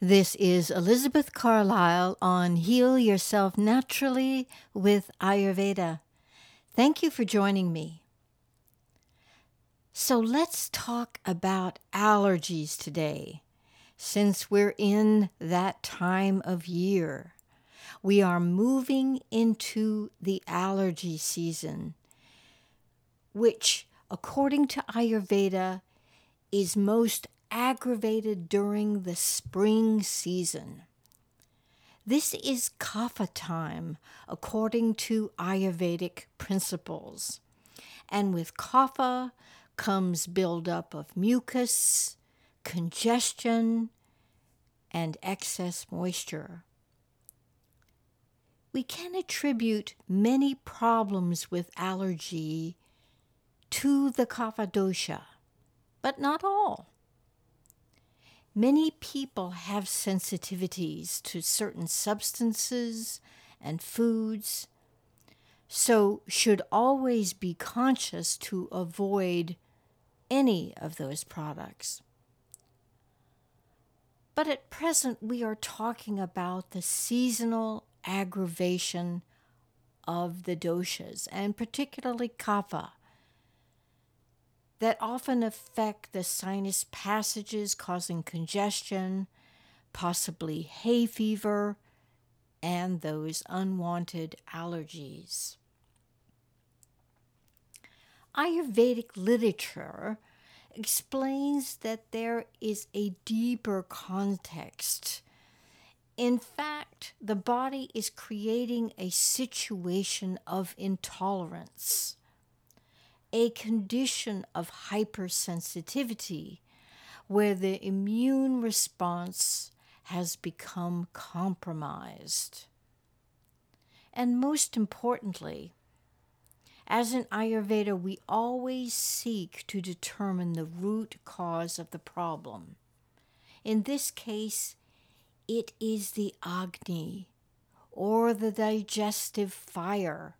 This is Elizabeth Carlisle on Heal Yourself Naturally with Ayurveda. Thank you for joining me. So let's talk about allergies today, since we're in that time of year. We are moving into the allergy season, which, according to Ayurveda, is most aggravated during the spring season. This is kapha time according to Ayurvedic principles. And with kapha comes buildup of mucus, congestion, and excess moisture. We can attribute many problems with allergy to the kapha dosha, but not all. Many people have sensitivities to certain substances and foods, so should always be conscious to avoid any of those products. But at present, we are talking about the seasonal aggravation of the doshas, and particularly kapha that often affect the sinus passages, causing congestion, possibly hay fever, and those unwanted allergies. Ayurvedic literature explains that there is a deeper context. In fact, the body is creating a situation of intolerance a condition of hypersensitivity where the immune response has become compromised. And most importantly, as in Ayurveda, we always seek to determine the root cause of the problem. In this case, it is the Agni, or the digestive fire,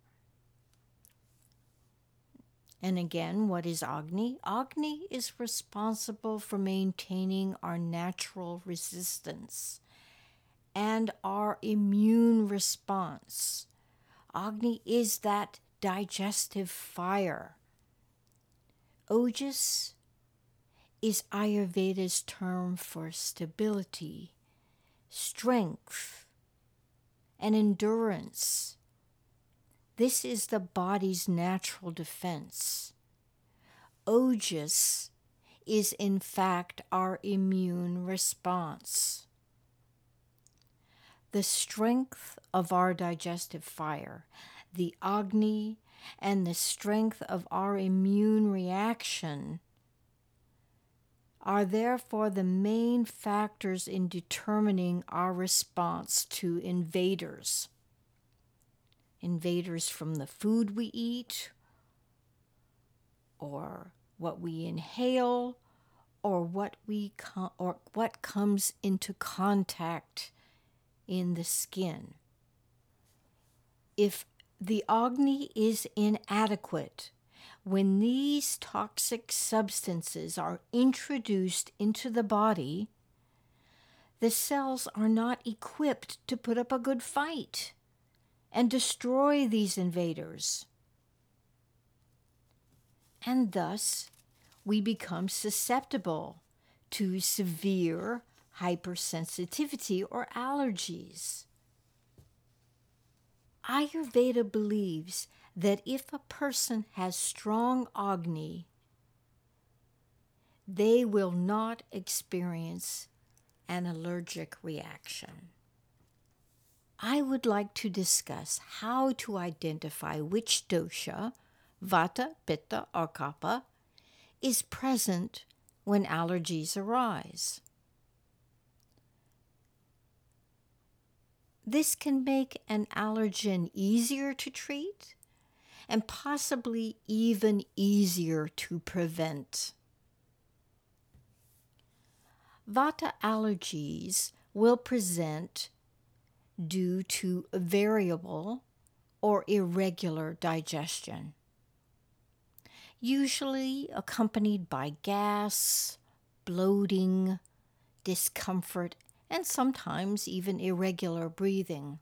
and again, what is Agni? Agni is responsible for maintaining our natural resistance and our immune response. Agni is that digestive fire. Ojas is Ayurveda's term for stability, strength, and endurance this is the body's natural defense. Ojas is in fact our immune response. The strength of our digestive fire, the Agni, and the strength of our immune reaction are therefore the main factors in determining our response to invaders invaders from the food we eat, or what we inhale, or what we com- or what comes into contact in the skin. If the Agni is inadequate, when these toxic substances are introduced into the body, the cells are not equipped to put up a good fight and destroy these invaders. And thus, we become susceptible to severe hypersensitivity or allergies. Ayurveda believes that if a person has strong Agni, they will not experience an allergic reaction. I would like to discuss how to identify which dosha, vata, pitta, or kapha, is present when allergies arise. This can make an allergen easier to treat and possibly even easier to prevent. Vata allergies will present due to variable or irregular digestion, usually accompanied by gas, bloating, discomfort, and sometimes even irregular breathing.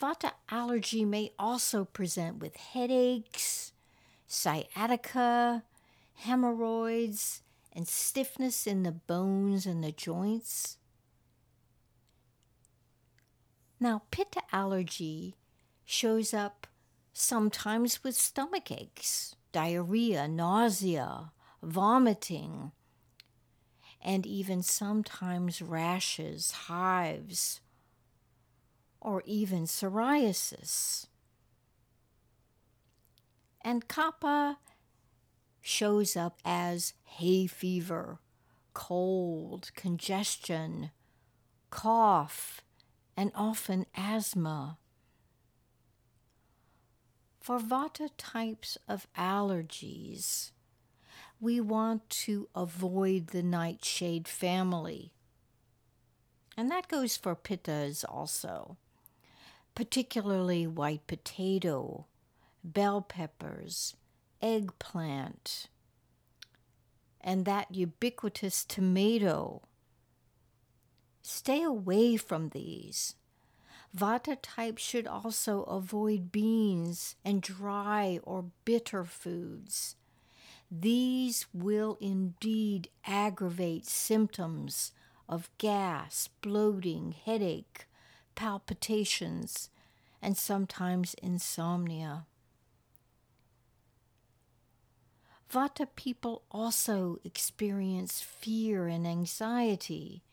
Vata allergy may also present with headaches, sciatica, hemorrhoids, and stiffness in the bones and the joints. Now, pit allergy shows up sometimes with stomach aches, diarrhea, nausea, vomiting, and even sometimes rashes, hives, or even psoriasis. And kapha shows up as hay fever, cold, congestion, cough, and often asthma. For Vata types of allergies, we want to avoid the nightshade family. And that goes for pittas also, particularly white potato, bell peppers, eggplant, and that ubiquitous tomato. Stay away from these. Vata types should also avoid beans and dry or bitter foods. These will indeed aggravate symptoms of gas, bloating, headache, palpitations, and sometimes insomnia. Vata people also experience fear and anxiety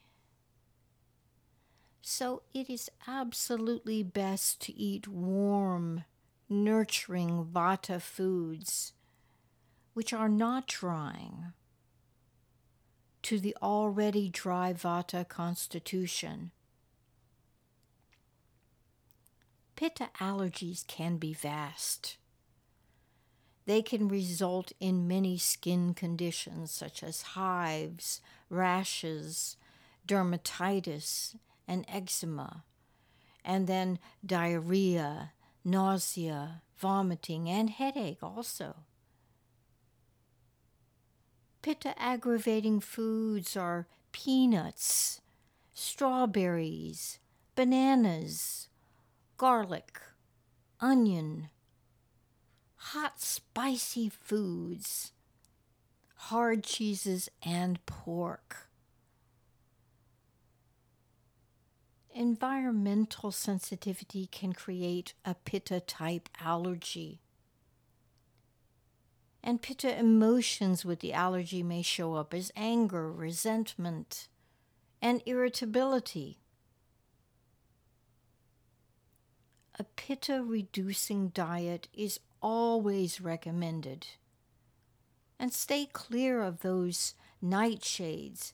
so it is absolutely best to eat warm, nurturing vata foods, which are not drying to the already dry vata constitution. Pitta allergies can be vast. They can result in many skin conditions such as hives, rashes, dermatitis, and eczema, and then diarrhea, nausea, vomiting, and headache also. Pitta aggravating foods are peanuts, strawberries, bananas, garlic, onion, hot spicy foods, hard cheeses, and pork. Environmental sensitivity can create a pitta type allergy. And pitta emotions with the allergy may show up as anger, resentment, and irritability. A pitta reducing diet is always recommended. And stay clear of those nightshades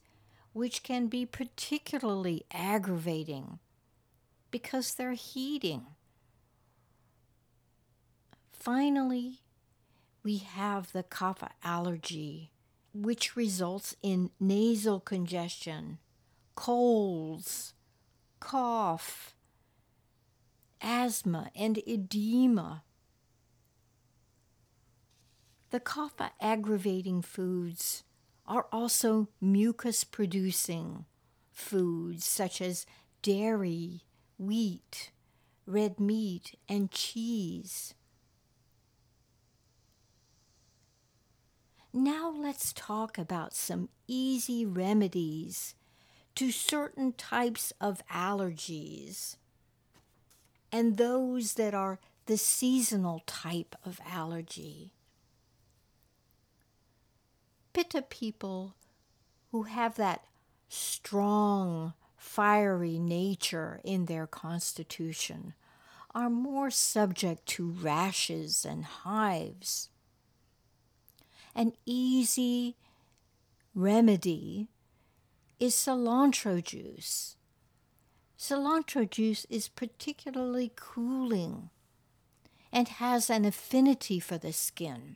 which can be particularly aggravating because they're heating. Finally, we have the kapha allergy, which results in nasal congestion, colds, cough, asthma, and edema. The kapha aggravating foods are also mucus producing foods such as dairy, wheat, red meat, and cheese. Now let's talk about some easy remedies to certain types of allergies and those that are the seasonal type of allergy. Pitta people who have that strong, fiery nature in their constitution are more subject to rashes and hives. An easy remedy is cilantro juice. Cilantro juice is particularly cooling and has an affinity for the skin.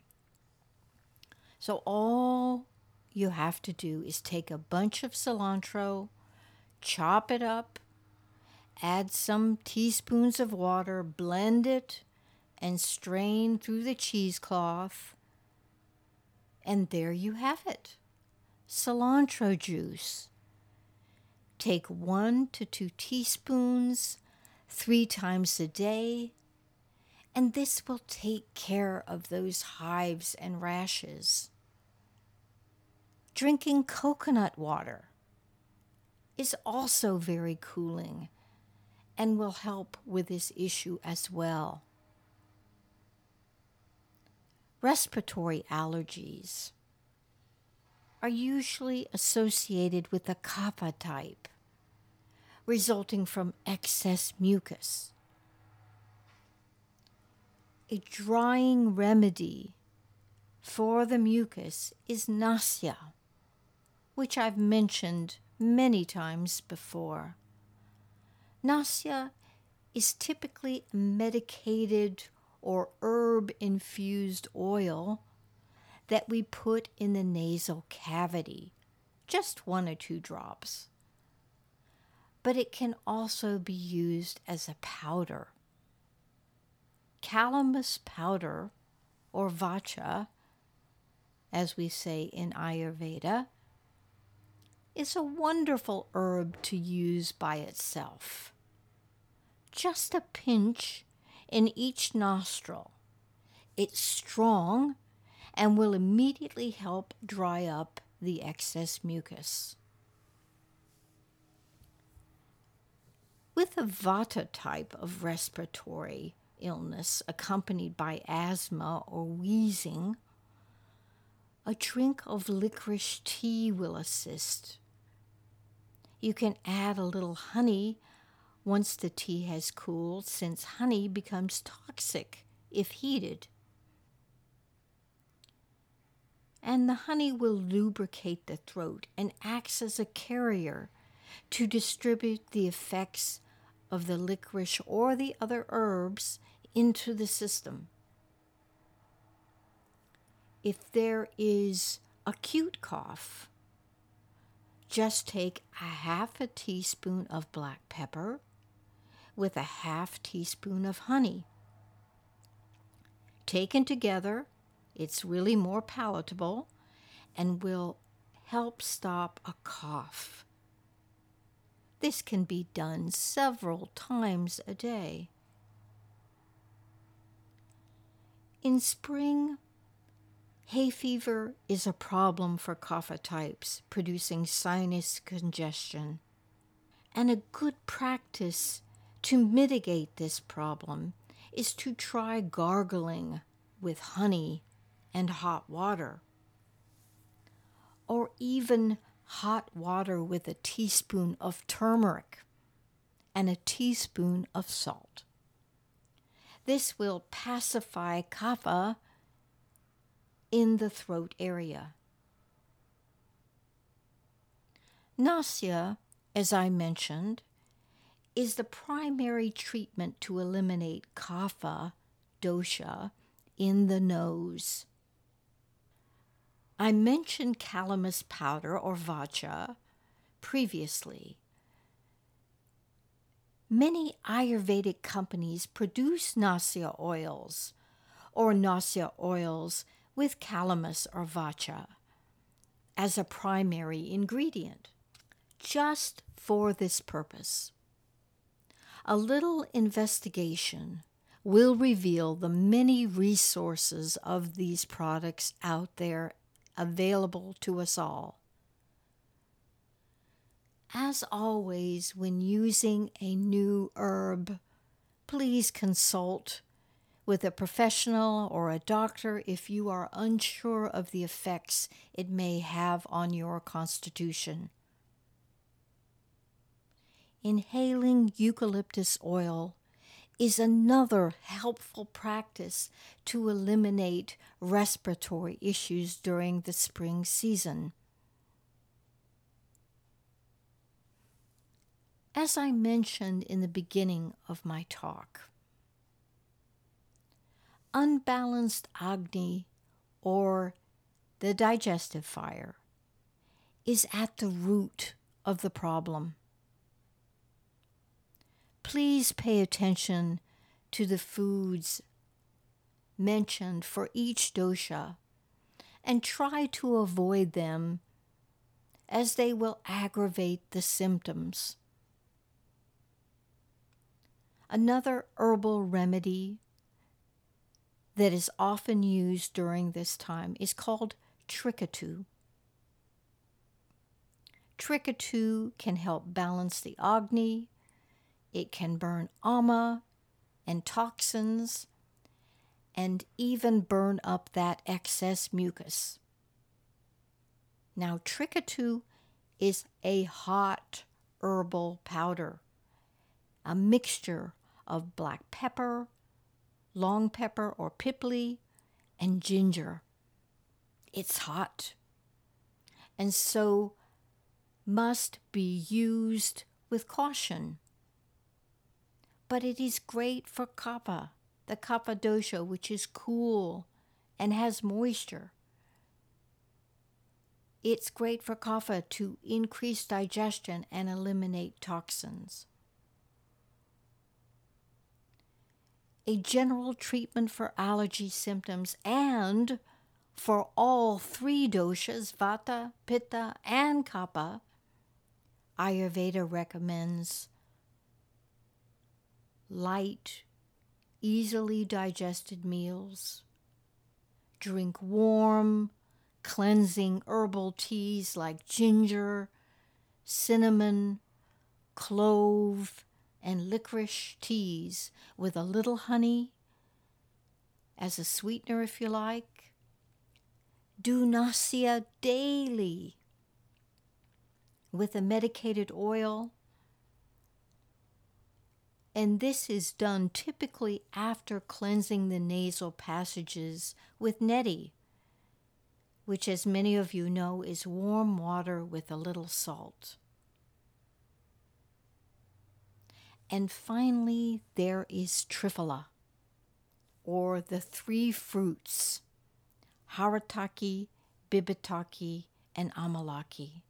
So all you have to do is take a bunch of cilantro, chop it up, add some teaspoons of water, blend it, and strain through the cheesecloth. And there you have it cilantro juice. Take one to two teaspoons three times a day, and this will take care of those hives and rashes. Drinking coconut water is also very cooling and will help with this issue as well. Respiratory allergies are usually associated with the kapha type, resulting from excess mucus. A drying remedy for the mucus is nasya, which I've mentioned many times before. Nasya is typically a medicated or herb infused oil that we put in the nasal cavity, just one or two drops. But it can also be used as a powder. Calamus powder, or vacha, as we say in Ayurveda, is a wonderful herb to use by itself. Just a pinch in each nostril. It's strong and will immediately help dry up the excess mucus. With a vata type of respiratory illness accompanied by asthma or wheezing, a drink of licorice tea will assist. You can add a little honey once the tea has cooled, since honey becomes toxic if heated and the honey will lubricate the throat and acts as a carrier to distribute the effects of the licorice or the other herbs into the system. If there is acute cough, just take a half a teaspoon of black pepper with a half teaspoon of honey. Taken together, it's really more palatable and will help stop a cough. This can be done several times a day. In spring, hay fever is a problem for kapha types, producing sinus congestion. And a good practice to mitigate this problem is to try gargling with honey and hot water, or even hot water with a teaspoon of turmeric and a teaspoon of salt. This will pacify kapha in the throat area. Nasya, as I mentioned, is the primary treatment to eliminate kapha dosha in the nose. I mentioned calamus powder or vacha previously. Many Ayurvedic companies produce nasya oils or nasya oils with calamus or vacha as a primary ingredient, just for this purpose. A little investigation will reveal the many resources of these products out there available to us all. As always, when using a new herb, please consult with a professional or a doctor if you are unsure of the effects it may have on your constitution. Inhaling eucalyptus oil is another helpful practice to eliminate respiratory issues during the spring season. As I mentioned in the beginning of my talk, unbalanced Agni or the digestive fire is at the root of the problem please pay attention to the foods mentioned for each dosha and try to avoid them as they will aggravate the symptoms. Another herbal remedy that is often used during this time is called Trikatu. Trikatu can help balance the Agni, it can burn ama and toxins, and even burn up that excess mucus. Now, Trikatu is a hot herbal powder, a mixture of black pepper, long pepper or pipli, and ginger. It's hot and so must be used with caution. But it is great for kapha, the kapha dosha, which is cool and has moisture. It's great for kapha to increase digestion and eliminate toxins. A general treatment for allergy symptoms and for all three doshas, vata, pitta, and kapha, Ayurveda recommends light, easily digested meals, drink warm, cleansing herbal teas like ginger, cinnamon, clove, and licorice teas with a little honey as a sweetener, if you like. Do nasya daily with a medicated oil. And this is done typically after cleansing the nasal passages with neti which, as many of you know, is warm water with a little salt. And finally, there is Triphala, or the three fruits Harataki, Bibitaki, and Amalaki.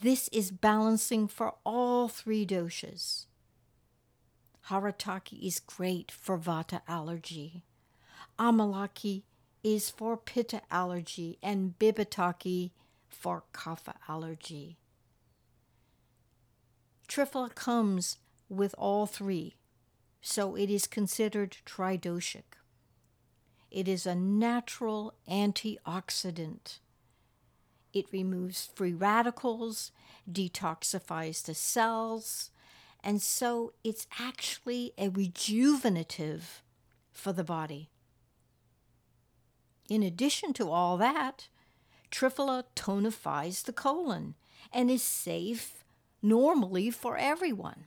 This is balancing for all three doshas. Harataki is great for vata allergy. Amalaki is for pitta allergy and bibitaki for kapha allergy. Triphala comes with all three, so it is considered tridoshic. It is a natural antioxidant. It removes free radicals, detoxifies the cells, and so it's actually a rejuvenative for the body. In addition to all that, Triphala tonifies the colon and is safe normally for everyone.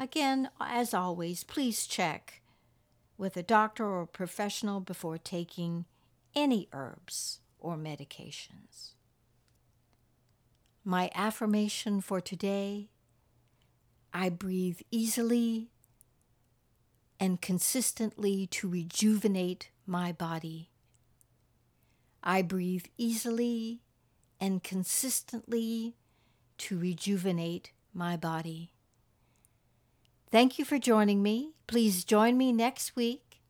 Again, as always, please check with a doctor or professional before taking any herbs or medications. My affirmation for today I breathe easily and consistently to rejuvenate my body. I breathe easily and consistently to rejuvenate my body. Thank you for joining me. Please join me next week.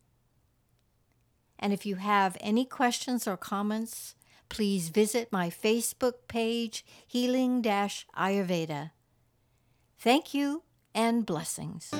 And if you have any questions or comments, please visit my Facebook page, Healing Ayurveda. Thank you and blessings.